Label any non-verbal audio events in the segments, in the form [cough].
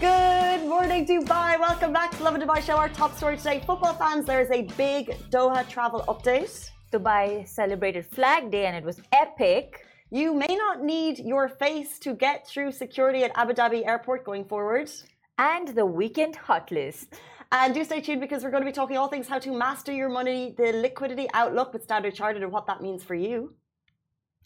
Good morning, Dubai. Welcome back to Lovin Dubai Show. Our top story today football fans, there is a big Doha travel update. Dubai celebrated Flag Day and it was epic. You may not need your face to get through security at Abu Dhabi Airport going forward. And the weekend hot list. And do stay tuned because we're going to be talking all things how to master your money, the liquidity outlook with Standard Chartered, and what that means for you.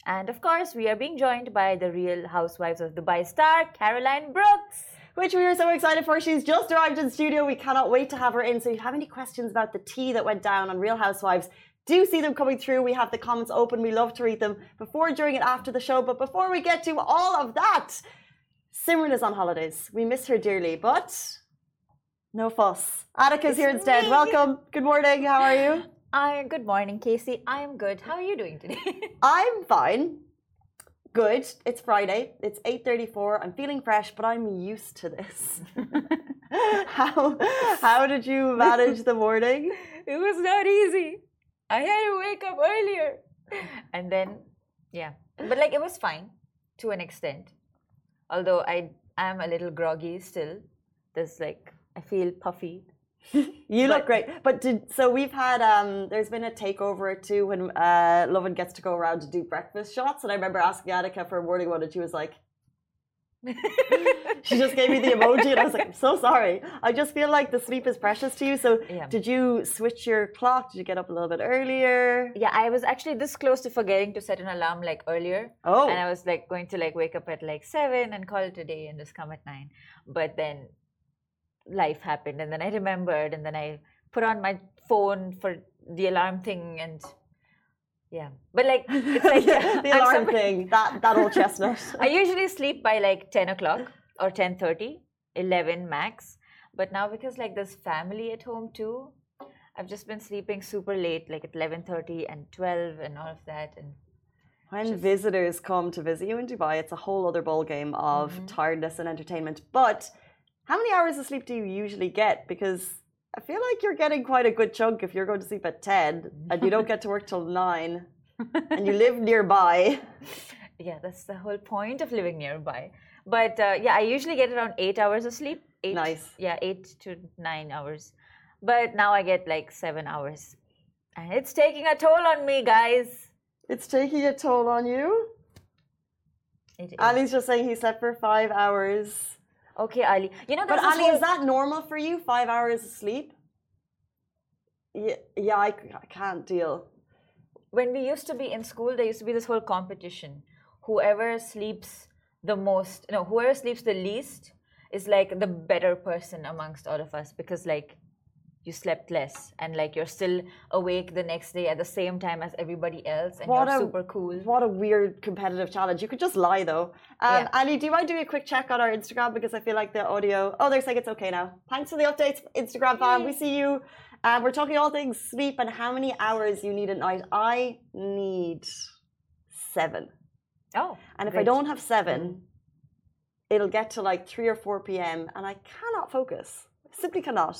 And of course, we are being joined by the real housewives of Dubai star, Caroline Brooks. Which we are so excited for. She's just arrived in the studio. We cannot wait to have her in. So, if you have any questions about the tea that went down on Real Housewives, do see them coming through. We have the comments open. We love to read them before, during, and after the show. But before we get to all of that, Simran is on holidays. We miss her dearly, but no fuss. Atika's here instead. Welcome. Good morning. How are you? I good morning, Casey. I am good. How are you doing today? [laughs] I'm fine. Good. It's Friday. It's 8:34. I'm feeling fresh, but I'm used to this. [laughs] how how did you manage the morning? It was not easy. I had to wake up earlier. And then yeah. But like it was fine to an extent. Although I am a little groggy still. There's like I feel puffy. [laughs] You look great. But did so we've had um there's been a takeover or two when uh Lovin gets to go around to do breakfast shots and I remember asking Attica for a morning one and she was like [laughs] she just gave me the emoji and I was like, I'm so sorry. I just feel like the sleep is precious to you. So Yeah. did you switch your clock? Did you get up a little bit earlier? Yeah, I was actually this close to forgetting to set an alarm like earlier. Oh. And I was like going to like wake up at like seven and call it a day and just come at nine. But then life happened and then I remembered and then I put on my phone for the alarm thing and yeah. But like it's like Yeah, [laughs] the [laughs] I'm alarm super- thing, that that old chestnut. [laughs] I usually sleep by like 10 o'clock or 10.30, 11 max. But now because like there's family at home too, I've just been sleeping super late, like at 11.30 and 12 and all of that. And When visitors come to visit you in Dubai, it's a whole other ball game of mm-hmm. tiredness and entertainment. But how many hours of sleep do you usually get? Because I feel like you're getting quite a good chunk if you're going to sleep at 10 and you don't get to work till 9 and you live [laughs] nearby. yeah, that's the whole point of living nearby. But uh, yeah, I usually get around eight hours of sleep. Eight, Nice. Yeah, eight to nine hours. But now I get like seven hours. And it's taking a toll on me, guys. It's taking a toll on you. It is. Ali's just saying he slept for five hours. Okay, Ali. You know, But Ali, whole- is that normal for you? Five hours of sleep? Yeah, yeah I, I can't deal. when we used to be in school, there used to be this whole competition. Whoever sleeps the most, no, whoever sleeps the least is like the better person amongst all of us because like you slept less and like you're still awake the next day at the same time as everybody else and What you're a- super cool. What a weird competitive challenge. You could just lie though. Um, Yeah. Ali, do you mind doing a quick check on our Instagram because I feel like the audio. Oh, they're saying it's okay now. Thanks for the updates, Instagram fam. We see you. Um, we're talking all things sleep and how many hours you need at night. I need seven, Oh, and if I don't have seven, it'll get to like three or four p.m. and I cannot focus. Simply cannot.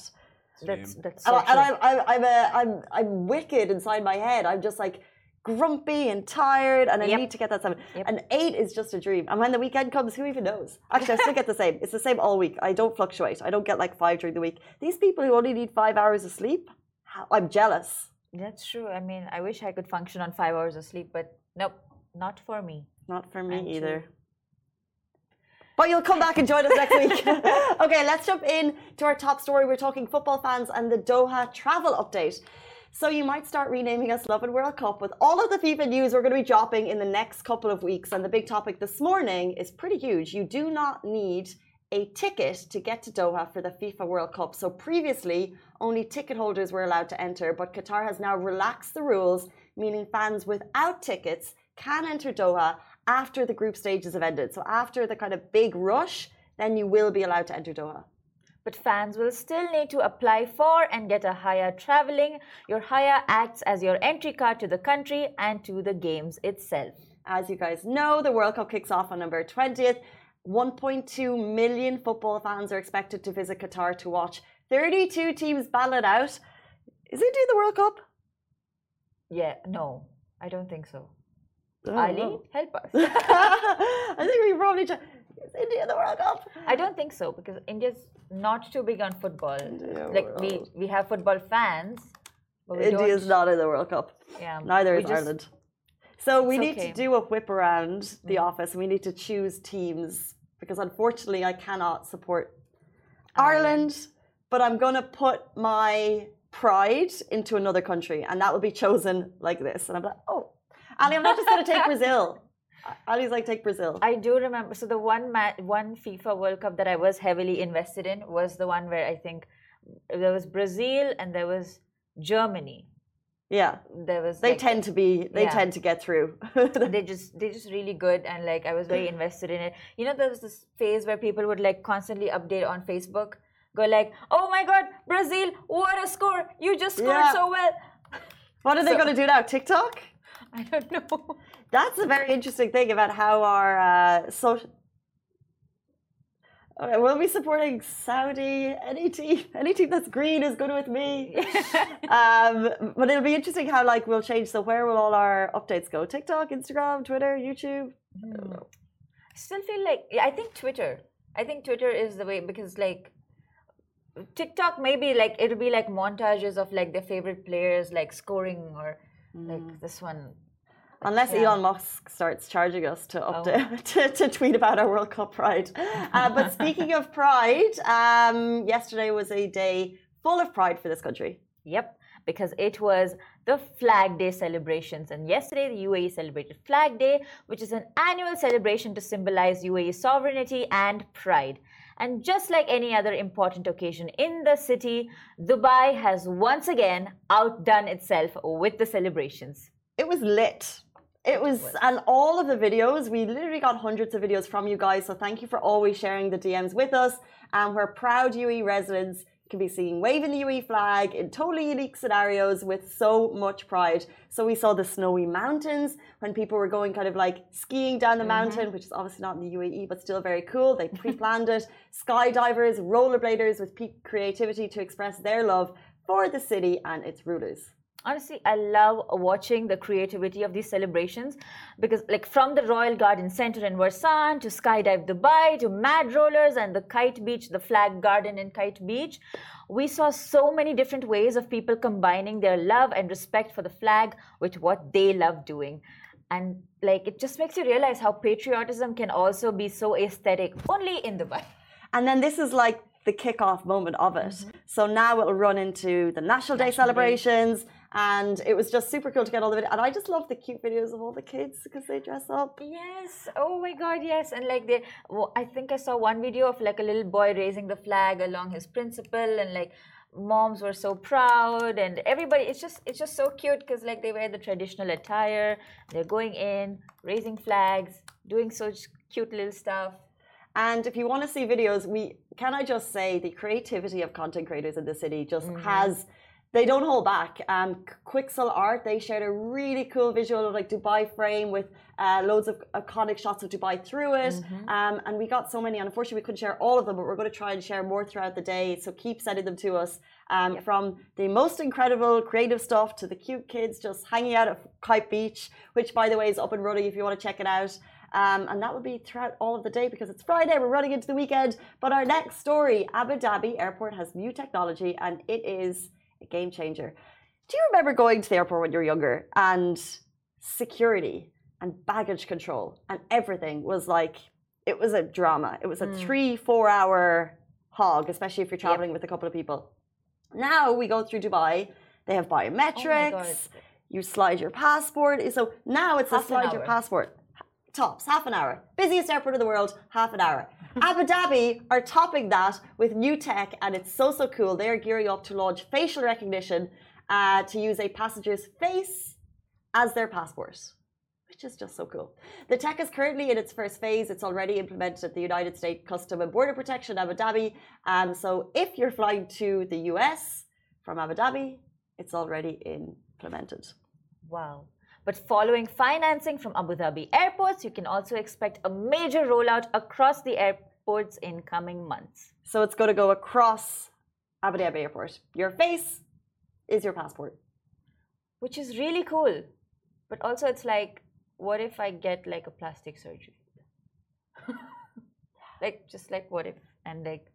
That's that's And, so I, and true. I'm, I'm, I'm, a, I'm, I'm wicked inside my head. I'm just like grumpy and tired, and I Yep. need to get that seven. Yep. And eight is just a dream. And when the weekend comes, who even knows? Actually, I still get the same. It's the same all week. I don't fluctuate. I don't get like five during the week. These people who only need five hours of sleep, I'm jealous. That's true. I mean, I wish I could function on five hours of sleep, but nope, not for me. Not for me I'm too- either. But you'll come back and join us next week. [laughs] okay, let's jump in to our top story. We're talking football fans and the Doha travel update. So you might start renaming us Lovin World Cup with all of the FIFA news we're going to be dropping in the next couple of weeks. And the big topic this morning is pretty huge. You do not need a ticket to get to Doha for the FIFA World Cup. So previously, only ticket holders were allowed to enter, but Qatar has now relaxed the rules, meaning fans without tickets can enter Doha after the group stages have ended. So after the kind of big rush, then you will be allowed to enter Doha. But fans will still need to apply for and get a Hayya traveling. Your Hayya acts as your entry card to the country and to the games itself. As you guys know, the World Cup kicks off on November 20th. 1.2 million football fans are expected to visit Qatar to watch 32 teams battle it out. Is India the World Cup? Yeah, no, I don't think so. Ali, know. help us. [laughs] I think we probably. Ju- India in the World Cup? I don't think so because India's not too big on football. India like we World. we have football fans, India's don't. not in the World Cup. Yeah, Neither is just- Ireland. So we need to okay. Mm. do a whip around the office. We need to choose teams because unfortunately I cannot support Ireland, but I'm going to put my pride into another country and that will be chosen like this. And I'm like, oh, Ali, I'm not just going to take [laughs] Brazil. Ali's like, take Brazil. I do remember. So the one ma- one FIFA World Cup that I was heavily invested in was the one where I think there was Brazil and there was Germany. yeah. There was They like, tend to be, they Yeah. tend to get through. [laughs] they [laughs] just they're just really good and like I was very invested in it. You know, there was this phase where people would like constantly update on Facebook, go like, "Oh my God, Brazil! What a score! You just scored Yeah. so well." what are they So- going to do now? TikTok? [laughs] I don't know. That's a very interesting thing about how our uh, social. Okay, we'll be supporting Saudi. Any team, [laughs] any team that's green is good with me. [laughs] um, but it'll be interesting how like we'll change. So where will all our updates go? TikTok, Instagram, Twitter, YouTube. I still feel like yeah, I think Twitter. I think Twitter is the way because like TikTok maybe like it'll be like montages of like their favorite players like scoring or like this one. Unless Yeah. Elon Musk starts charging us to update [laughs] to, to tweet about our World Cup pride. Uh, but [laughs] speaking of pride, um, yesterday was a day full of pride for this country. Yep, because it was the Flag Day celebrations. And yesterday, the UAE celebrated Flag Day, which is an annual celebration to symbolize UAE sovereignty and pride. And just like any other important occasion in the city, Dubai has once again outdone itself with the celebrations. It was lit. It was, and all of the videos, we literally got hundreds of videos from you guys. So thank you for always sharing the DMs with us. And we're proud UAE residents can be seen waving the UAE flag in totally unique scenarios with so much pride. So we saw the snowy mountains when people were going kind of like skiing down the mm-hmm. mountain, which is obviously not in the UAE, but still very cool. They [laughs] pre-planned it. Skydivers, rollerbladers with peak creativity to express their love for the city and its rulers. Honestly i love watching the creativity of these celebrations because like from the royal garden center in Warsan to skydive dubai to mad rollers and the kite beach the flag garden in kite beach we saw so many different ways of people combining their love and respect for the flag with what they love doing and like it just makes you realize how patriotism can also be so aesthetic only in dubai And then this is like the kickoff moment of it. So now it'll run into the National Day Mm-hmm. Day. And it was just super cool to get all the videos. And I just love the cute videos of all the kids because they dress up. Yes. Oh my God. Yes. And like they, well, I think I saw one video of like a little boy raising the flag along his principal, and like moms were so proud, and everybody. It's just, it's just so cute because like they wear the traditional attire. They're going in, raising flags, doing such cute little stuff. And if you want to see videos, we can I just say the creativity of content creators in the city just Mm-hmm. has they don't hold back. Um, Quixel Art they shared a really cool visual of like Dubai frame with uh, loads of iconic shots of Dubai through it. Mm-hmm. Um, and we got so many. And unfortunately, we couldn't share all of them, but we're going to try and share more throughout the day. So keep sending them to us. Um, From the most incredible creative stuff to the cute kids just hanging out at Kite Beach, which by the way is up and running if you want to check it out. Um, and that will be throughout all of the day because it's Friday. We're running into the weekend. But our next story Abu Dhabi Airport has new technology and it is a game changer. Do you remember going to the airport when you were younger and security and baggage control and everything was like, it was a drama. It was a hmm. three, four hour hog, especially if you're traveling with a couple of people. Now we go through Dubai, they have oh biometrics. you slide your passport. So now it's a Half an slide your passport. Tops, half an hour. Busiest airport in the world, half an hour. [laughs] Abu Dhabi are topping that with new tech, and it's so, so cool. They are gearing up to launch facial recognition uh, to use a passenger's face as their passport, which is just so cool. The tech is currently in its first phase. It's already implemented at the United States Custom and Border Protection, Abu Dhabi. Um, so if you're flying to the US from Abu Dhabi, it's already implemented. Wow. But following financing from Abu Dhabi airports, you can also expect a major rollout across the airports in coming months. So it's going to go across Abu Dhabi Airport. Your face is your passport. Which is really cool. But also, it's like, what if I get like a plastic surgery? [laughs] like just like what if and like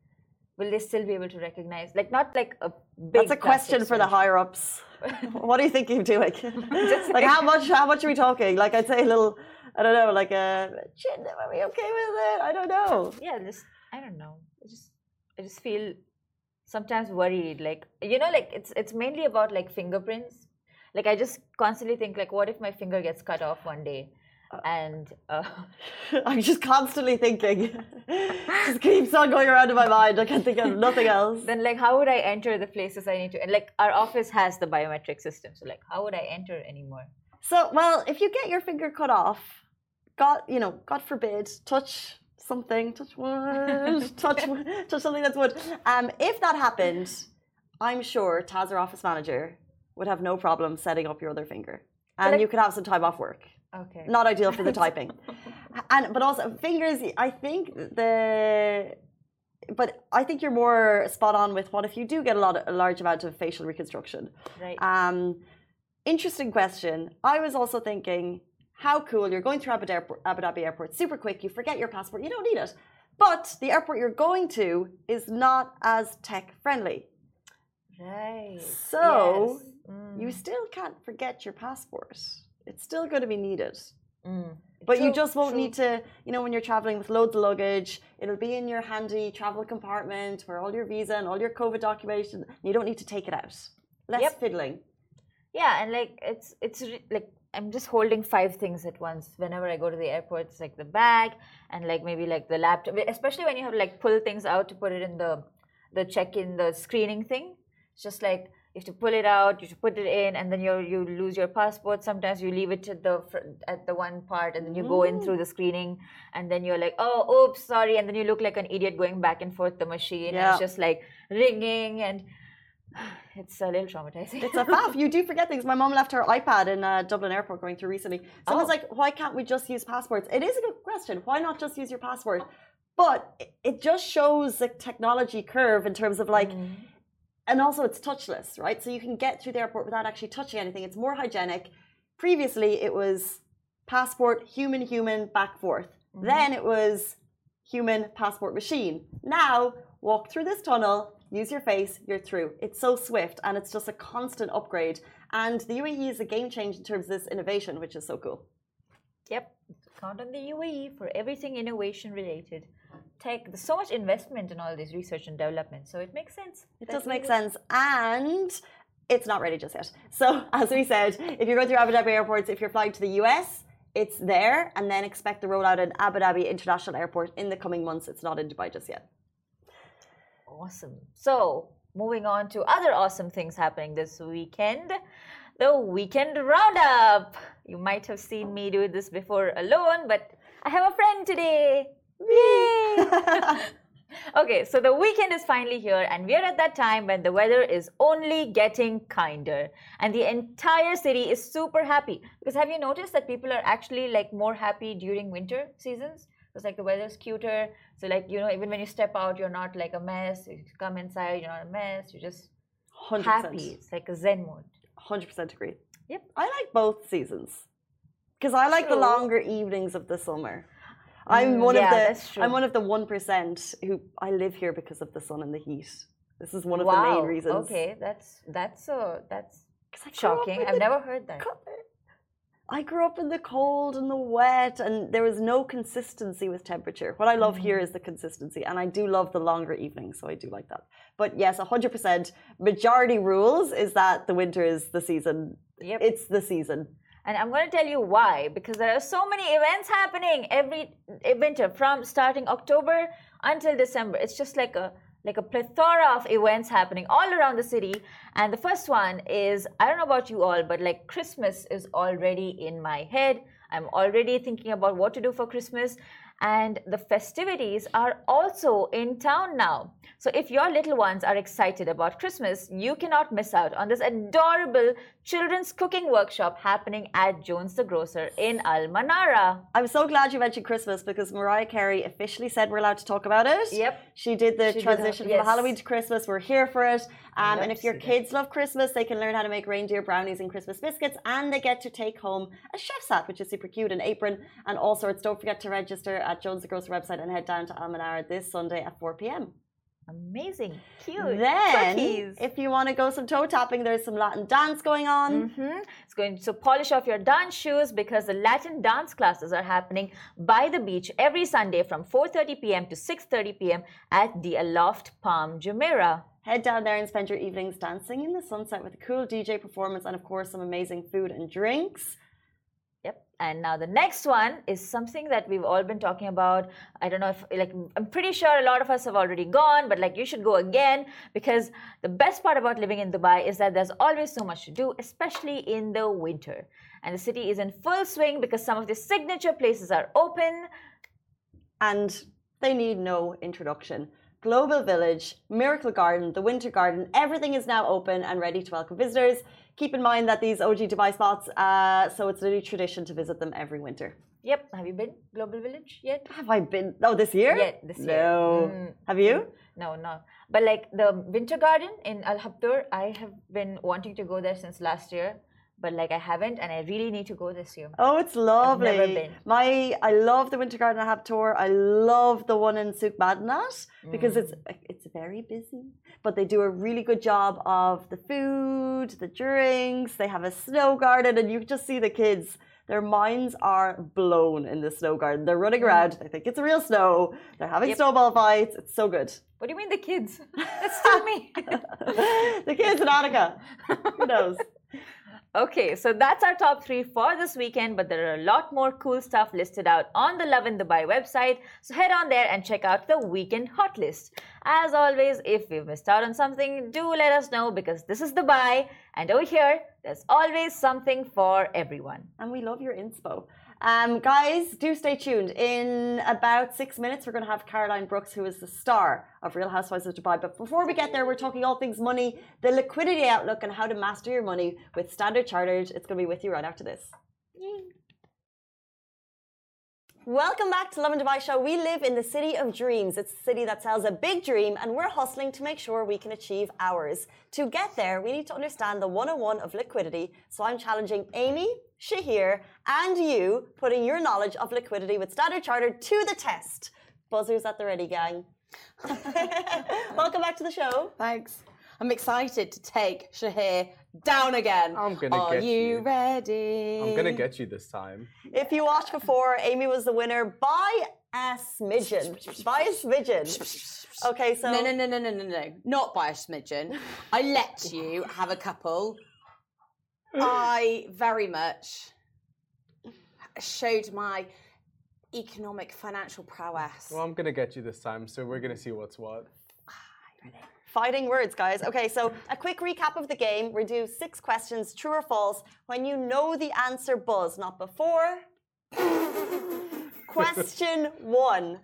will they still be able to recognize like not like a That's a question for the higher ups. [laughs] what are you thinking of doing? [laughs] like how much? How much are we talking? Like I'd say a little. I don't know. Like a chin. Are we okay with it? I don't know. yeah just i don't know i just i just feel sometimes worried like you know like it's it's mainly about like fingerprints like i just constantly think like what if my finger gets cut off one day and uh, [laughs] I'm just constantly thinking. [laughs] just [laughs] keeps on going around in my mind. I can't think of nothing else. then like how would i enter the places i need to and like our office has the biometric system so like how would i enter anymore So, well, if you get your finger cut off, God, you know, God forbid, touch something, touch wood, touch, touch something that's wood. Um, if that happened, I'm sure Taz, our office manager, would have no problem setting up your other finger, and like- you could have some time off work. Okay Not ideal for the [laughs] typing, and but also fingers. I think the. But I think you're more spot on with what if you do get a lot, a large amount of facial reconstruction. right Um, interesting question. I was also thinking, how cool! You're going through Abu Dhabi, Airport, Abu Dhabi Airport, super quick. You forget your passport. You don't need it. But the airport you're going to is not as tech friendly. right So, Yes. Mm, You still can't forget your passport. It's still going to be needed. mm. But you just won't true. need to, you know, when you're traveling with loads of luggage, it'll be in your handy travel compartment where all your visa and all your COVID documentation, you don't need to take it out. Less Yep. fiddling. Yeah, and like it's it's like I'm just holding five things at once whenever I go to the airport. It's like the bag and like maybe like the laptop, especially when you have to like pull things out to put it in the the check-in, the screening thing. It's just like you have to pull it out, you have to put it in, and then you you lose your passport. Sometimes you leave it at the at the one part, and then you go in through the screening, and then you're like, oh, oops, sorry, and then you look like an idiot going back and forth the machine, and it's just like ringing, and [sighs] it's a little traumatizing. It's a faff. You [laughs] do forget things. My mom left her iPad in uh, Dublin Airport going through recently. Someone's Oh. like, why can't we just use passports? It is a good question. Why not just use your passport? But it- it just shows the technology curve in terms of like, Mm. And also it's touchless, right? So you can get through the airport without actually touching anything. It's more hygienic. Previously, it was passport, human, human, back forth. Mm-hmm. Then it was human, passport, machine. Now, walk through this tunnel, use your face, you're through. It's so swift and it's just a constant upgrade. And the UAE is a game change in terms of this innovation, which is so cool. Yep. Count on the UAE for everything innovation related. Tech, there's so much investment in all this research and development, so it makes sense. It does make sense. And it's not ready just yet. So, [laughs] as we said, if you go through Abu Dhabi airports, if you're flying to the US, it's there, and then expect the rollout at Abu Dhabi International Airport in the coming months. It's not in Dubai just yet. Awesome. So, moving on to other awesome things happening this weekend. The weekend roundup. You might have seen me do this before alone, but I have a friend today. Yay! [laughs] Okay, so the weekend is finally here, and we are at that time when the weather is only getting kinder, and the entire city is super happy. Because have you noticed that people are actually like more happy during winter seasons? Because like the weather's cuter, so like you know, even when you step out, you're not like a mess. You come inside, you're not a mess. You're just 100%. happy. It's like a Zen mode. 100% agree. Yep. I like both seasons because I like the longer evenings of the summer. I'm Mm, one yeah, of that's the true. I'm one of the one percent who I live here because of the sun and the heat. This is one of wow. the main reasons. Okay, that's that's a that's 'Cause I grew shocking. I've the never heard that. I grew up in the cold and the wet, and there was no consistency with temperature. What I love Mm-hmm. here is the consistency, and I do love the longer evenings, so I do like that. But yes, 100%. Majority rules is that the winter is the season. Yep. It's the season. And I'm going to tell you why. Because there are so many events happening every winter from starting October until December. It's just like a like a plethora of events happening all around the city. And the first one is I don't know about you all, but like Christmas is already in my head. I'm already thinking about what to do for Christmas. And the festivities are also in town now. So if your little ones are excited about Christmas, you cannot miss out on this adorable children's cooking workshop happening at Jones the Grocer in Almanara. I'm so glad you mentioned Christmas because Mariah Carey officially said we're allowed to talk about it. Yep. She did the She did transition her- from. Halloween to Christmas. We're here for it. Um, and if your kids love Christmas, they can learn how to make reindeer brownies and Christmas biscuits, and they get to take home a chef's hat, which is super cute, an apron, and all sorts. Don't forget to register at Jones the Grocer website and head down to Almanara this Sunday at 4 p.m. Amazing. Cute. Then, Cookies. if you want to go some toe tapping, there's some Latin dance going on. hmm It's going to polish off your dance shoes because the Latin dance classes are happening by the beach every Sunday from 4:30 p.m. to 6:30 p.m. at the Aloft Palm Jumeirah. Head down there and spend your evenings dancing in the sunset with a cool DJ performance and, of course, some amazing food and drinks. And now the next one is something that we've all been talking about. I don't know if, like, I'm pretty sure a lot of us have already gone, but like, you should go again because the best part about living in Dubai is that there's always so much to do, especially in the winter. And the city is in full swing because some of the signature places are open. and they need no introduction. Global Village, Miracle Garden, the Winter Garden, everything is now open and ready to welcome visitors. Keep in mind that these OG Dubai spots, uh, so it's a really tradition to visit them every winter. Yep. Have you been Global Village yet? Have I been? Oh, this year? Yeah, this year. No. Mm. Have you? No, no. But like the Winter Garden in Al Habtoor, I have been wanting to go there since last year, but like I haven't, and I really need to go this year. Oh, it's lovely. never been. My, I love the Winter Garden Al Habtoor. I love the one in Souk Madinat because it's mm. it's very busy, but they do a really good job of the food, the drinks. They have a snow garden, and you just see the kids. Their minds are blown in the snow garden. They're running mm. around. They think it's real snow. They're having Yep. snowball fights. It's so good. What do you mean the kids? [laughs] That's still me. [laughs] the kids in Attica. Who knows? [laughs] Okay, so that's our top three for this weekend, but there are a lot more cool stuff listed out on the Lovin Dubai website. So head on there and check out the weekend hot list. As always, if we've missed out on something, do let us know because this is Dubai, and over here, there's always something for everyone. And we love your inspo. Um, guys, do stay tuned. In about six minutes, we're going to have Caroline Brooks, who is the star of Real Housewives of Dubai. But before we get there, we're talking all things money, the liquidity outlook, and how to master your money with Standard Chartered. It's going to be with you right after this. Welcome back to Lovin Dubai Show. We live in the city of dreams. It's a city that sells a big dream, and we're hustling to make sure we can achieve ours. To get there, we need to understand the 101 of liquidity. So I'm challenging Amy, Shahir, and you, putting your knowledge of liquidity with Standard Chartered to the test. Buzzers at the ready, gang. [laughs] Welcome back to the show. Thanks. I'm excited to take Shahir down again. I'm gonna Are get you, you. ready? I'm gonna get you this time. If you watched before, Amy was the winner by a smidgen. By a smidgen. Okay, so No, no, no, no, no, no, no. Not by a smidgen. I let you have a couple. I very much showed my economic financial prowess. Well, I'm gonna get you this time, so we're gonna see what's what. Fighting words, guys. Okay, so a quick recap of the game. We do six questions, true or false. When you know the answer, buzz, not before. Question [laughs] one.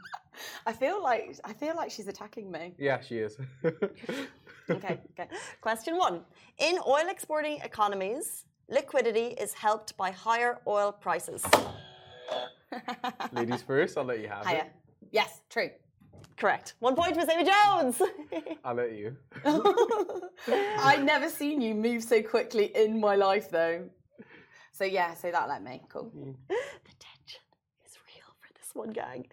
I feel like I feel like she's attacking me. Yeah, she is. [laughs] Okay, okay. Question one. In oil exporting economies, liquidity is helped by higher oil prices. Ladies first, I'll let you have Hiya. it. Yes, true. Correct. One point for Amy Jones. I'll let you. [laughs] I've never seen you move so quickly in my life, though. So yeah, so that let me. Cool. Mm. the tension is real for this one, gang.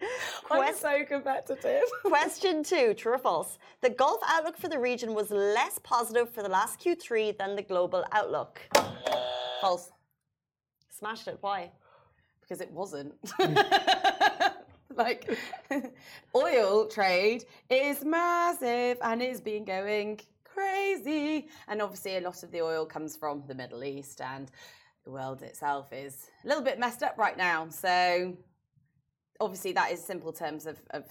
I'm Quest- so competitive. [laughs] Question two, true or false? The Gulf outlook for the region was less positive for the last Q3 than the global outlook. False, Smashed it. Why? because it wasn't. [laughs] like, [laughs] oil trade is massive and it's been going crazy. And obviously, a lot of the oil comes from the Middle East, and the world itself is a little bit messed up right now. So. Obviously, that is simple terms of, of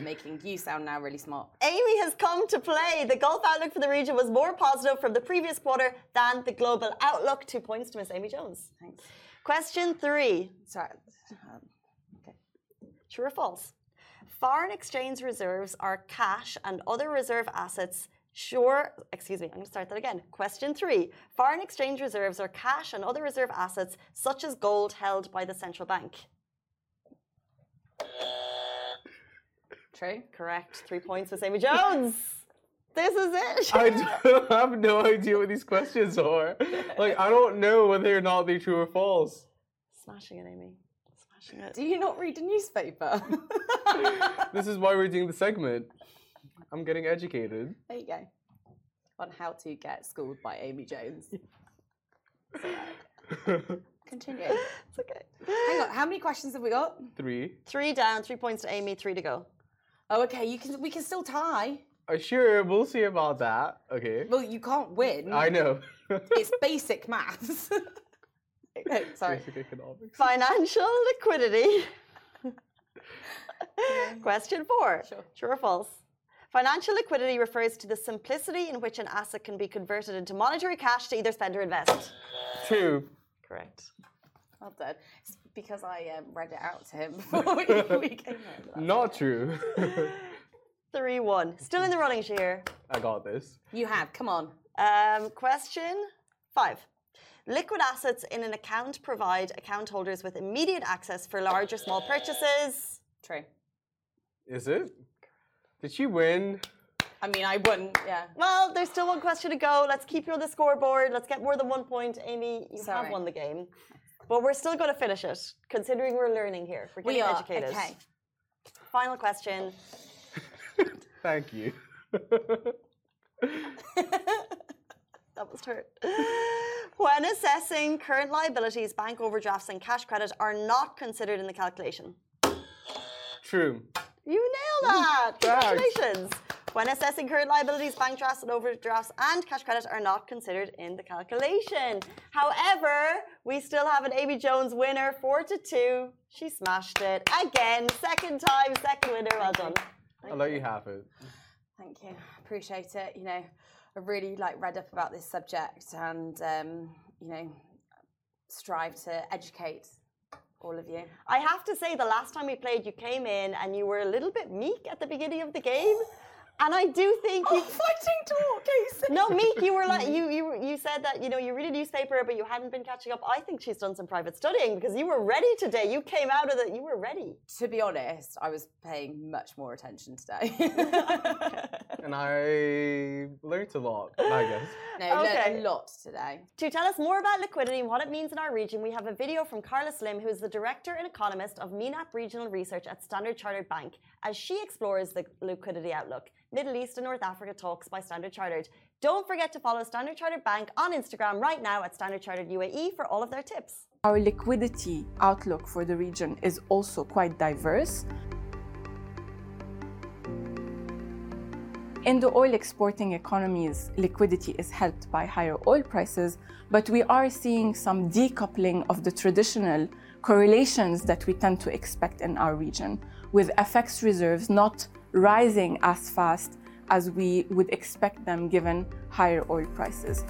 making you sound now really smart. Amy has come to play. The Gulf outlook for the region was more positive from the previous quarter than the global outlook. Two points to Miss Amy Jones. Thanks. Question three, Sorry. Um, okay. true or false? Foreign exchange reserves are cash and other reserve assets. Sure, excuse me, I'm going to start that again. Question three Foreign exchange reserves are cash and other reserve assets, such as gold held by the central bank. Uh, true. Correct. Three points for Amy Jones. [laughs] this is it. I [laughs] I have no idea what these questions are. Like, I don't know whether or not they're true or false. Smashing it, Amy. Smashing it. Do you not read a newspaper? [laughs] This is why we're doing the segment. I'm getting educated. there you go. On how to get schooled by Amy Jones. Continue. [laughs] It's okay. Hang on, how many questions have we got? Three. Three down, three points to Amy, three to go. Oh, okay. You can. We can still tie. Uh, sure, we'll see about that. Okay. Well, you can't win. I know. [laughs] It's basic maths. [laughs] Oh, sorry. Basic economics. Financial liquidity. Question four. Sure. True or false? Financial liquidity refers to the simplicity in which an asset can be converted into monetary cash to either spend or invest. True. Correct. Well done. It's because I um, read it out to him [laughs] [laughs] before we, we came here. Not true. [laughs] 3 1. Still in the running, Sheer. I got this. You have. Come on. Um, question five. Liquid assets in an account provide account holders with immediate access for large or small purchases. True. Is it? Did she win? I mean, I wouldn't. Yeah. Well, there's still one question to go. Let's keep you on the scoreboard. Let's get more than one point. Amy, you Sorry. have won the game. But we're still going to finish it, considering we're learning here. We're getting We are. educated. Okay. Final question. [laughs] Thank you. [laughs] That was hurt. when assessing current liabilities, bank overdrafts and cash credit are not considered in the calculation. True. You nailed that! Thanks. Congratulations! When assessing current liabilities, bank drafts and overdrafts and cash credit are not considered in the calculation. However, we still have an Amy Jones winner, four to two. She smashed it again, second time, second winner. Well done. I'll let you have it. Thank you. Appreciate it. You know, I really like read up about this subject and um, you know strive to educate all of you. I have to say, the last time we played, you came in and you were a little bit meek at the beginning of the game. And I do think oh, you. [laughs] fighting talk, Casey. No, meek. You were like you. You you said that you know you read a newspaper, but you hadn't been catching up. I think she's done some private studying because you were ready today. You came out of it. You were ready. To be honest, I was paying much more attention today. [laughs] [laughs] And I learned a lot, I guess. no, learned Okay. a lot today. To tell us more about liquidity and what it means in our region, we have a video from Carla Slim, who is the director and economist of MENAP Regional Research at Standard Chartered Bank, as she explores the liquidity outlook. Middle East and North Africa Talks by Standard Chartered. Don't forget to follow Standard Chartered Bank on Instagram right now at Standard Chartered UAE for all of their tips. Our liquidity outlook for the region is also quite diverse. In the oil exporting economies, liquidity is helped by higher oil prices, but we are seeing some decoupling of the traditional correlations that we tend to expect in our region, with FX reserves not rising as fast as we would expect them given higher oil prices.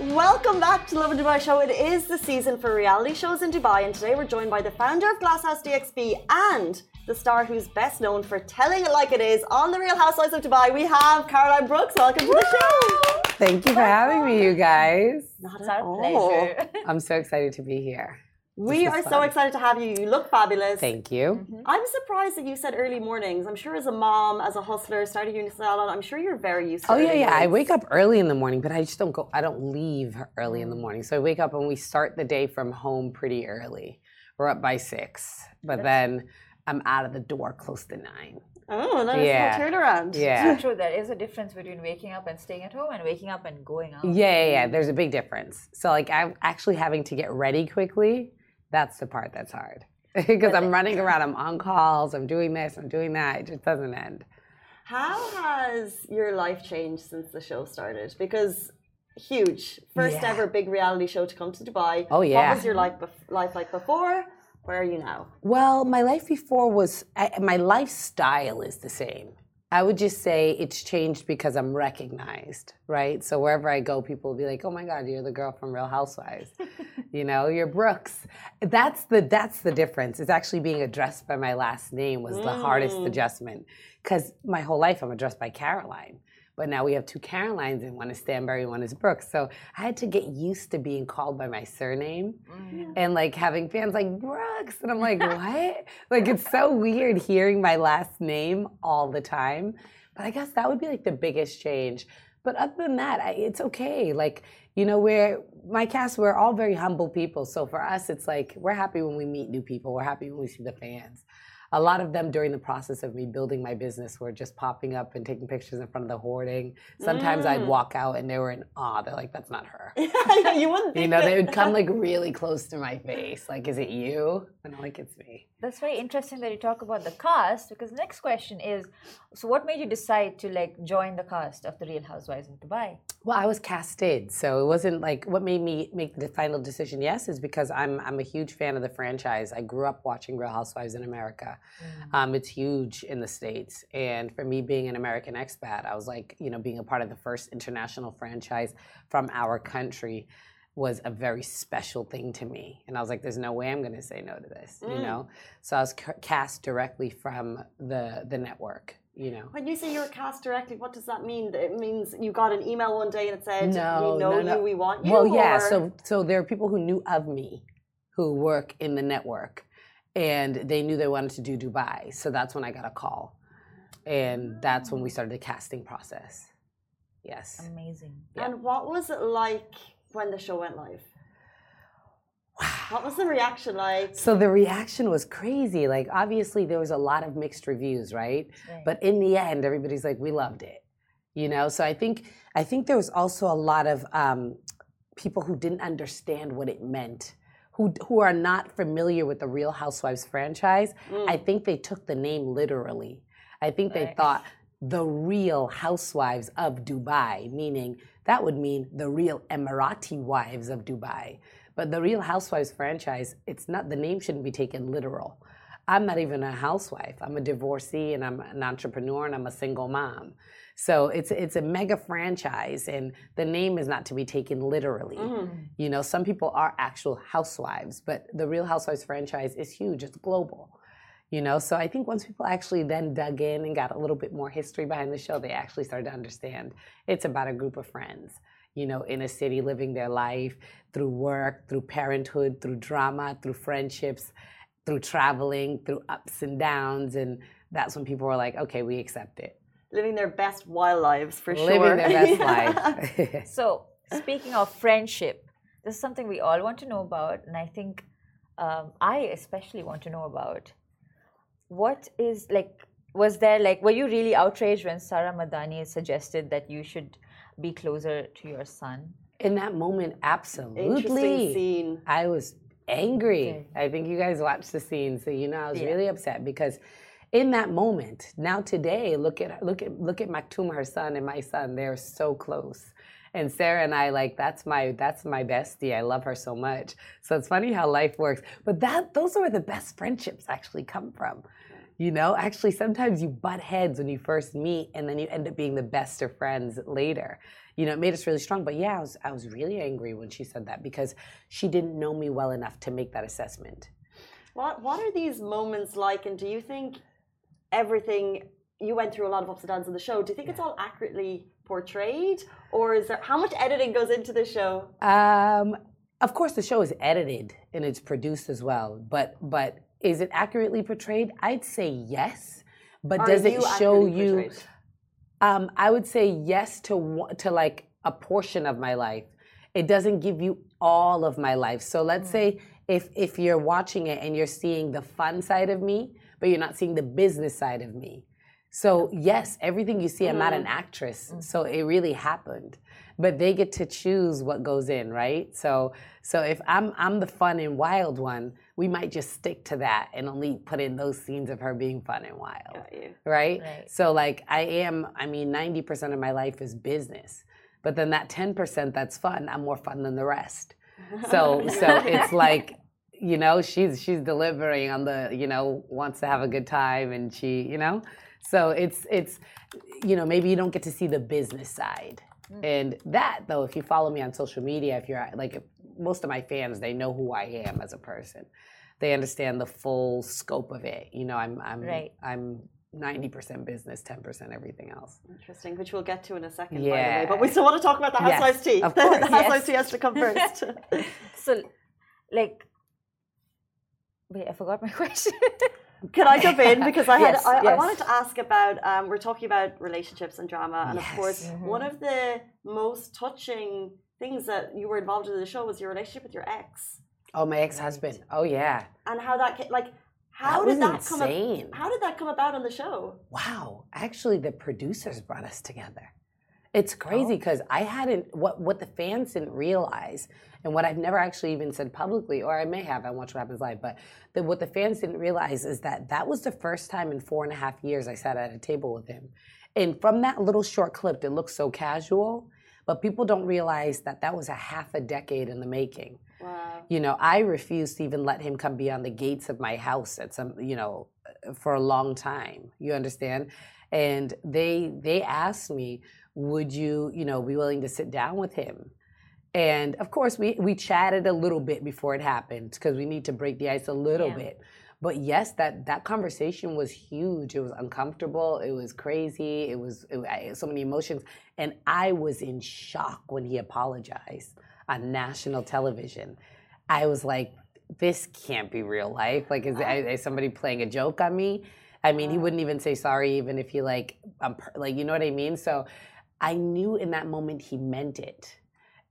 Welcome back to Lovin Dubai Show. It is the season for reality shows in Dubai, and today we're joined by the founder of Glasshouse DXB and the star who's best known for telling it like it is on The Real Housewives of Dubai. We have Caroline Brooks. Welcome to the show. Thank you for having me, you guys. Not It's at our all. pleasure. [laughs] I'm so excited to be here. We are is so excited to have you. You look fabulous. Thank you. Mm-hmm. I'm surprised that you said early mornings. I'm sure as a mom, as a hustler, starting your salon, I'm sure you're very used to Oh yeah, early yeah. I wake up early in the morning, but I just don't go. I don't leave early in the mm. morning. So I wake up and we start the day from home pretty early. We're up by six, but then I'm out of the door close to nine. Oh, that is Yeah. a turnaround. Yeah. So true. There is a difference between waking up and staying at home and waking up and going out. Yeah, yeah, yeah. Mm. There's a big difference. So like I'm actually having to get ready quickly. That's the part that's hard. [laughs] Because I'm running [laughs] around, I'm on calls, I'm doing this, I'm doing that. It just doesn't end. How has your life changed since the show started? Because huge, first Yeah. ever big reality show to come to Dubai. Oh, yeah. What was your life, bef- life like before? Where are you now? Well, my life before was, I, my lifestyle is the same. I would just say it's changed because I'm recognized, right? So wherever I go, people will be like, oh my God, you're the girl from Real Housewives. [laughs] You know, you're Brooks. That's the that's the difference. It's actually being addressed by my last name was the hardest Mm. adjustment. Because my whole life I'm addressed by Caroline. But now we have two Carolines and one is Stanbury, and one is Brooks. So I had to get used to being called by my surname mm. and like having fans like Brooks. And I'm like, [laughs] what? like it's so weird hearing my last name all the time. But I guess that would be like the biggest change. But other than that, I, it's okay. Like, you know, we're my cast, we're all very humble people. So for us, it's like we're happy when we meet new people. We're happy when we see the fans. A lot of them during the process of me building my business were just popping up and taking pictures in front of the hoarding. Sometimes I'd Mm. walk out and they were in awe. They're like, that's not her. [laughs] you wouldn't You know, they would come like [laughs] really close to my face. Like, is it you? And I'm like, it's me. That's very interesting that you talk about the cast because the next question is so what made you decide to like join the cast of the Real Housewives of Dubai? Well, I was casted, so it wasn't like what made me make the final decision. Yes, is because I'm I'm a huge fan of the franchise. I grew up watching Real Housewives in America. Um, it's huge in the states, and for me being an American expat, I was like, you know, being a part of the first international franchise from our country was a very special thing to me. And I was like, there's no way I'm going to say no to this, you know. So I was ca- cast directly from the the network, you know. When you say you're cast directly, what does that mean? It means you got an email one day and it said, No, "We know no, no. you, we want you." Well, yeah. So, so there are people who knew of me, who work in the network, and they knew they wanted to do Dubai. So that's when I got a call, and that's when we started the casting process. Yes. Amazing. And what was it like when the show went live? What was the reaction like? So the reaction was crazy. Like obviously there was a lot of mixed reviews, right? Right. But in the end, everybody's like, we loved it. You know. So I think I think there was also a lot of um, people who didn't understand what it meant. Who, who are not familiar with the Real Housewives franchise, I think they took the name literally. I think they Right. thought the real housewives of Dubai, meaning that would mean the real Emirati wives of Dubai. But the Real Housewives franchise, it's not the name shouldn't be taken literal. I'm not even a housewife. I'm a divorcee and I'm an entrepreneur and I'm a single mom. So it's it's a mega franchise and the name is not to be taken literally. Mm-hmm. You know, some people are actual housewives, but the Real Housewives franchise is huge. It's global. You know, so I think once people actually then dug in and got a little bit more history behind the show, they actually started to understand it's about a group of friends, you know, in a city living their life through work, through parenthood, through drama, through friendships, through traveling, through ups and downs. And that's when people were like, okay, we accept it. Living their best wild lives for sure. Living their best [laughs] Yeah. life. [laughs] So, speaking of friendship, this is something we all want to know about, and I think um, I especially want to know about. What is like, was there like, were you really outraged when Sarah Madani suggested that you should be closer to your son? In that moment, absolutely. Interesting absolutely. scene. I was angry. Okay. I think you guys watched the scene, so you know I was Yeah. really upset because in that moment, now today, look at look at look at Maktoum, her son, and my son. They're so close. And Sarah and I, like, that's my that's my bestie. I love her so much. So it's funny how life works. But that those are where the best friendships actually come from. You know, actually, sometimes you butt heads when you first meet, and then you end up being the best of friends later. You know, it made us really strong. But yeah, I was I was really angry when she said that because she didn't know me well enough to make that assessment. What What are these moments like? And do you think everything you went through a lot of ups and downs in the show? Do you think it's all accurately portrayed, or is there how much editing goes into the show? Um, of course, the show is edited and it's produced as well. But but is it accurately portrayed? I'd say yes. But Are does it show you? Um, I would say yes to to like a portion of my life. It doesn't give you all of my life. So let's say if if you're watching it and you're seeing the fun side of me, but you're not seeing the business side of me. So yes, everything you see, I'm not an mm. actress. Mm. So it really happened. But they get to choose what goes in, right? So so if I'm I'm the fun and wild one, we might just stick to that and only put in those scenes of her being fun and wild right? Right. So like I am, I mean, 90% of my life is business. But then that 10% that's fun, I'm more fun than the rest. [laughs] So so it's like, you know, she's she's delivering on the, you know, wants to have a good time and she, you know. So it's it's you know, maybe you don't get to see the business side. Hmm. And that though, if you follow me on social media, if you're like most of my fans they know who I am as a person. They understand the full scope of it. You know, I'm I'm Right. I'm ninety percent business, ten percent everything else. Interesting, which we'll get to in a second, by the way. Yeah. But we still want to talk about the Yes, housewives tea. of course, [laughs] the housewives yes. tea has to come first. [laughs] [laughs] So, like, wait, I forgot my question. Can I jump in [laughs] because I had Yes, I, I wanted to ask about um, we're talking about relationships and drama, and of Yes. course, one of the most touching things that you were involved in the show was your relationship with your ex, Oh, my ex-husband. Oh yeah. and how that like how That did that come? insane. Ab- how did that come about on the show? Wow. Actually, the producers brought us together. It's crazy oh. because I hadn't what what the fans didn't realize, and what I've never actually even said publicly, or I may have. I watch what happens live, but the, what the fans didn't realize is that that was the first time in four and a half years I sat at a table with him, and from that little short clip, it looks so casual, but people don't realize that that was a half a decade in the making. Wow. You know, I refused to even let him come beyond the gates of my house at some, you know, for a long time. You understand? And they they asked me, would you, you know, be willing to sit down with him? And of course, we we chatted a little bit before it happened because we need to break the ice a little Yeah. bit. But yes, that that conversation was huge. It was uncomfortable. It was crazy. It was it, I, so many emotions, and I was in shock when he apologized on national television. I was like, "This can't be real life. Like, is, is somebody playing a joke on me?" I mean, he wouldn't even say sorry, even if he like, um, like you know what I mean. So, I knew in that moment he meant it,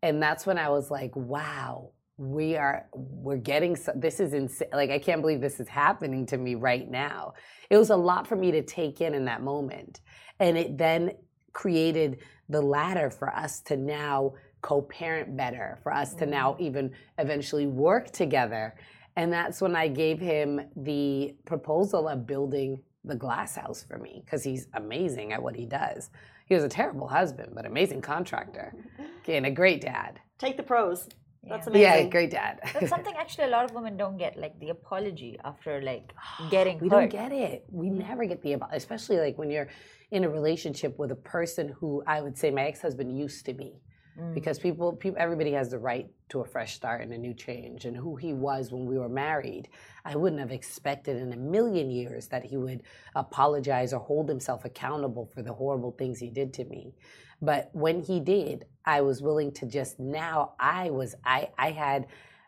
and that's when I was like, "Wow, we are we're getting so, this is insane. Like, I can't believe this is happening to me right now." It was a lot for me to take in in that moment, and it then created the ladder for us to now co-parent better, for us to now mm. even eventually work together. And that's when I gave him the proposal of building the glass house for me because he's amazing at what he does. He was a terrible husband, but amazing contractor [laughs] and a great dad. Take the pros. That's Yeah. amazing. Yeah, great dad. [laughs] That's something actually a lot of women don't get, like the apology after like [gasps] getting we hurt. don't get it. We mm. never get the abo- especially like when you're in a relationship with a person who I would say my ex-husband used to be. Mm. Because people, people, everybody has the right to a fresh start and a new change. And who he was when we were married, I wouldn't have expected in a million years that he would apologize or hold himself accountable for the horrible things he did to me. But when he did, I was willing to just now. I was, I, I had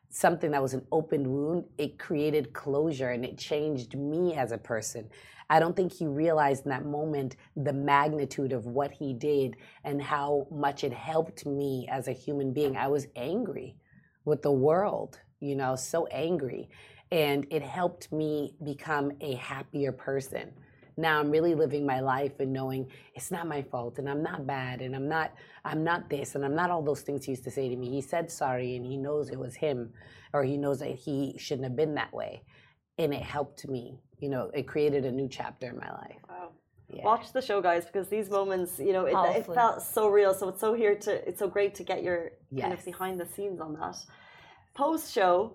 something that was an open wound. It created closure and it changed me as a person. I don't think he realized in that moment the magnitude of what he did and how much it helped me as a human being. I was angry with the world, you know, so angry. And it helped me become a happier person. Now I'm really living my life and knowing it's not my fault and I'm not bad and I'm not I'm not this and I'm not all those things he used to say to me. He said sorry and he knows it was him or he knows that he shouldn't have been that way. And it helped me. You know, it created a new chapter in my life. Wow. Yeah. Watch the show, guys, because these moments, you know, it, it felt so real. So it's so here to, it's so great to get your kind of behind the scenes on that. Post show,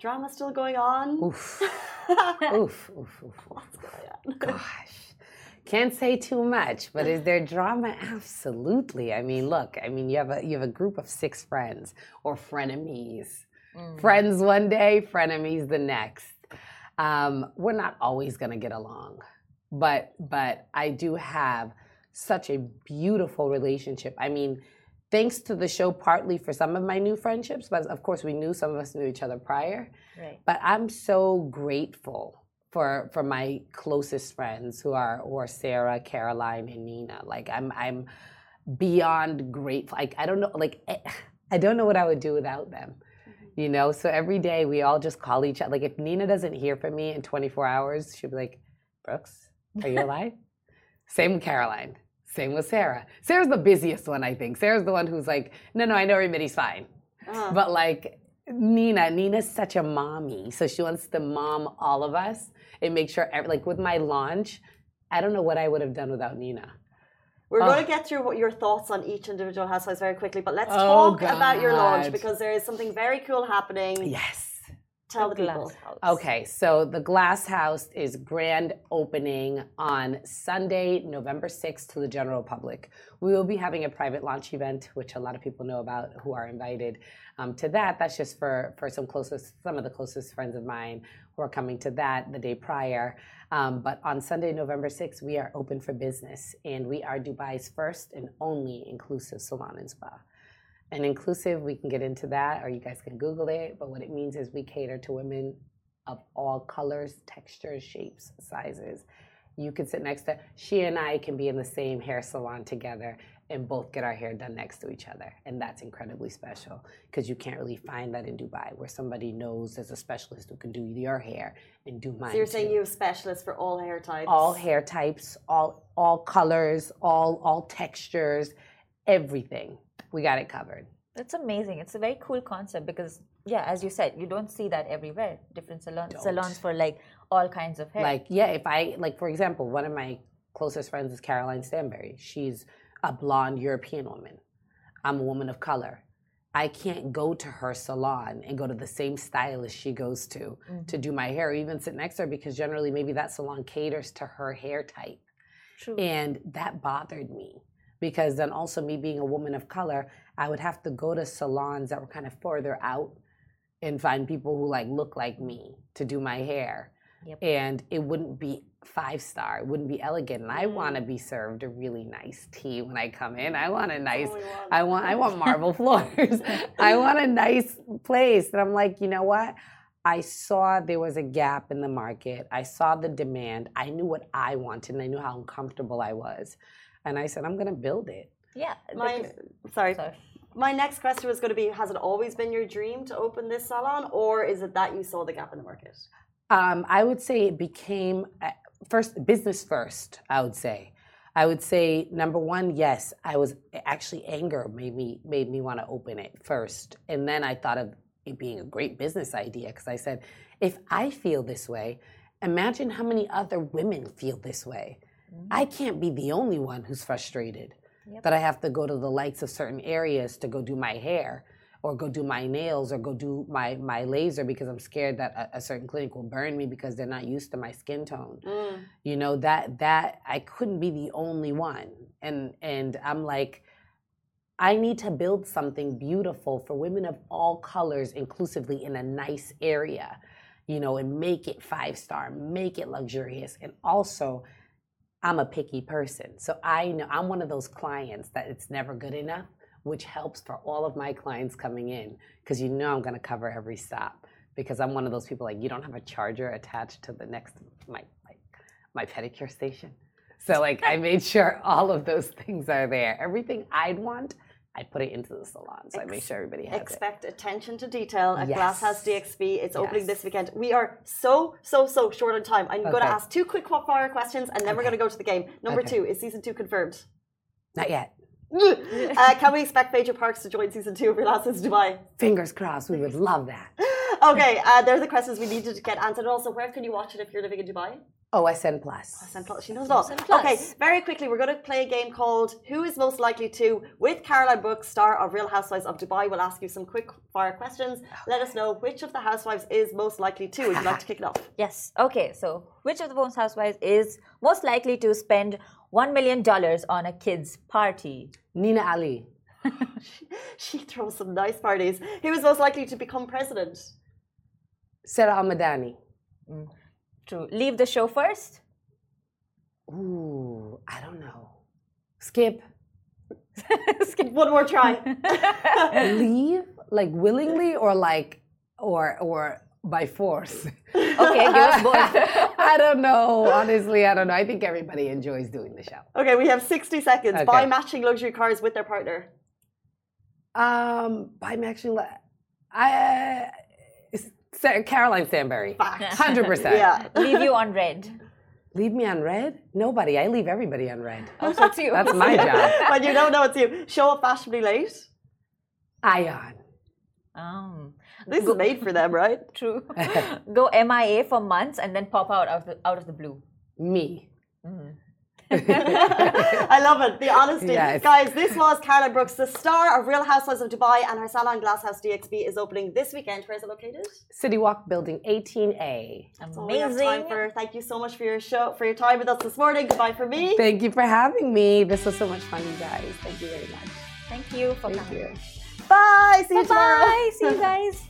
drama still going on. Oof. [laughs] oof, oof, oof, oof. Gosh. Can't say too much, but is there drama? Absolutely. I mean, look, I mean, you have a you have a group of six friends or frenemies. Mm. Friends one day, frenemies the next. Um, we're not always gonna get along, but but I do have such a beautiful relationship. I mean, thanks to the show, partly for some of my new friendships, but of course we knew some of us knew each other prior Right. but I'm so grateful for for my closest friends who are who are Sarah, Caroline, and Nina. Like I'm I'm beyond grateful. Like I don't know, like eh, I don't know what I would do without them. You know, so every day we all just call each other. Like if Nina doesn't hear from me in 24 hours, she'll be like, "Brooks, are you [laughs] alive?" Same with Caroline. Same with Sarah. Sarah's the busiest one, I think. Sarah's the one who's like, "No, no, I know everybody's fine." Uh, But like Nina, Nina's such a mommy, so she wants to mom all of us and make sure. ev- Like with my launch, I don't know what I would have done without Nina. We're Oh. going to get through what your thoughts on each individual housewives very quickly, but let's Oh, talk about your launch because there is something very cool happening. Yes, Tell the people. Glass house. Okay, so the Glass House is grand opening on Sunday, November 6th to the general public. We will be having a private launch event, which a lot of people know about who are invited um, to that. That's just for, for some closest, some of the closest friends of mine who are coming to that the day prior. Um, but on Sunday, November 6th, we are open for business and we are Dubai's first and only inclusive salon and spa and inclusive we can get into that or you guys can google it but what it means is we cater to women of all colors textures shapes sizes you can sit next to she and i can be in the same hair salon together and both get our hair done next to each other and that's incredibly special because you can't really find that in dubai where somebody knows there's a specialist who can do your hair and do mine So you're saying too. you have specialists for all hair types? all hair types all all colors all all textures everything we got it covered That's amazing. It's a very cool concept because, yeah, as you said, you don't see that everywhere. Different salons, Don't. salons for like all kinds of hair. Like, yeah, if I, like, for example, one of my closest friends is Caroline Stanbury. She's a blonde European woman. I'm a woman of color. I can't go to her salon and go to the same stylist she goes to mm-hmm. to do my hair, or even sit next to her because generally maybe that salon caters to her hair type. True. And that bothered me because then also me being a woman of color, I would have to go to salons that were kind of further out and find people who like look like me to do my hair. Yep. And it wouldn't be five star, it wouldn't be elegant. And I want to mm. be served a really nice tea when I come in. I want a nice we want. I want I want marble [laughs] floors. [laughs] I want a nice place. And I'm like, you know what? I saw there was a gap in the market. I saw the demand. I knew what I wanted and I knew how uncomfortable I was. And I said, I'm gonna build it. yeah. My, because- sorry. sorry. My next question was going to be Has it always been your dream to open this salon, or is it that you saw the gap in the market? Um, I would say it became uh, first business first. I would say, I would say number one, yes, I was actually anger made me made me want to open it first, and then I thought of it being a great business idea because I said, if I feel this way, imagine how many other women feel this way. I can't be the only one who's frustrated Yep. that I have to go to the lights of certain areas to go do my hair or go do my nails or go do my, my laser because I'm scared that a, a certain clinic will burn me because they're not used to my skin tone. Mm. You know, that that I couldn't be the only one. And and I'm like, I need to build something beautiful for women of all colors inclusively in a nice area, you know, and make it five star, make it luxurious. And also, I'm a picky person. So I know I'm one of those clients that it's never good enough, which helps for all of my clients coming in because you know I'm going to cover every stop because I'm one of those people like you don't have a charger attached to the next my my, my pedicure station. So like I [laughs] made sure all of those things are there. Everything I'd want, I put it into the salon. So I make sure everybody has it. Expect attention to detail at Yes. Glasshouse DXB. It's opening Yes. this weekend. We are so, so, so short on time. I'm going to ask two quick fire questions and then we're going to go to the game. Number Okay. two, is season two confirmed? Not yet. Uh, can we expect Major Parks to join season two of Your Last Dubai? Fingers crossed. We would love that. [laughs] Okay, uh, they're the questions we needed to get answered. Also, where can you watch it if you're living in Dubai? OSN Plus. Sun Plus. She knows it all. Sun Plus. Okay, very quickly, we're going to play a game called Who is Most Likely to? With Caroline Brooks, star of Real Housewives of Dubai. We'll ask you some quick fire questions. Let us know which of the housewives is most likely to. Would you like to kick it off? [laughs] Yes. Okay. So, which of the Bones housewives is most likely to spend one million dollars on a kid's party? Nina Ali. [laughs] She throws some nice parties. Who is most likely to become president? Sarah Al Madani. To leave the show first? Ooh, I don't know. Skip. [laughs] Skip one more try. [laughs] Leave? Like willingly or like or or by force? [laughs] Okay, give us both. I don't know. Honestly, I don't know. I think everybody enjoys doing the show. okay, we have 60 seconds. Okay. Buy matching luxury cars with their partner. Um, I uh, it's Sa- Caroline Stanbury. Fact. [laughs] Hundred percent. Yeah. leave you on red. Leave me on red? Nobody. I leave everybody on red. Oh, so it's you. That's my [laughs] job. but you don't know it's you. Show up fashionably late. Ayan. Um, This is made for them, right? [laughs] true. Go MIA for months and then pop out of the out of the blue. Me. [laughs] I love it. The honesty. Yes. Guys, this was Caroline Brooks, the star of Real Housewives of Dubai, and her salon Glasshouse DXB is opening this weekend. Where is it located? City Walk Building 18A. That's all we have time Amazing. for. Thank you so much for your show, for your time with us this morning. Goodbye for me. Thank you for having me. This was so much fun, you guys. Thank you very much. Thank you for Thank coming. you. Bye. See you tomorrow. Bye. See you guys. [laughs]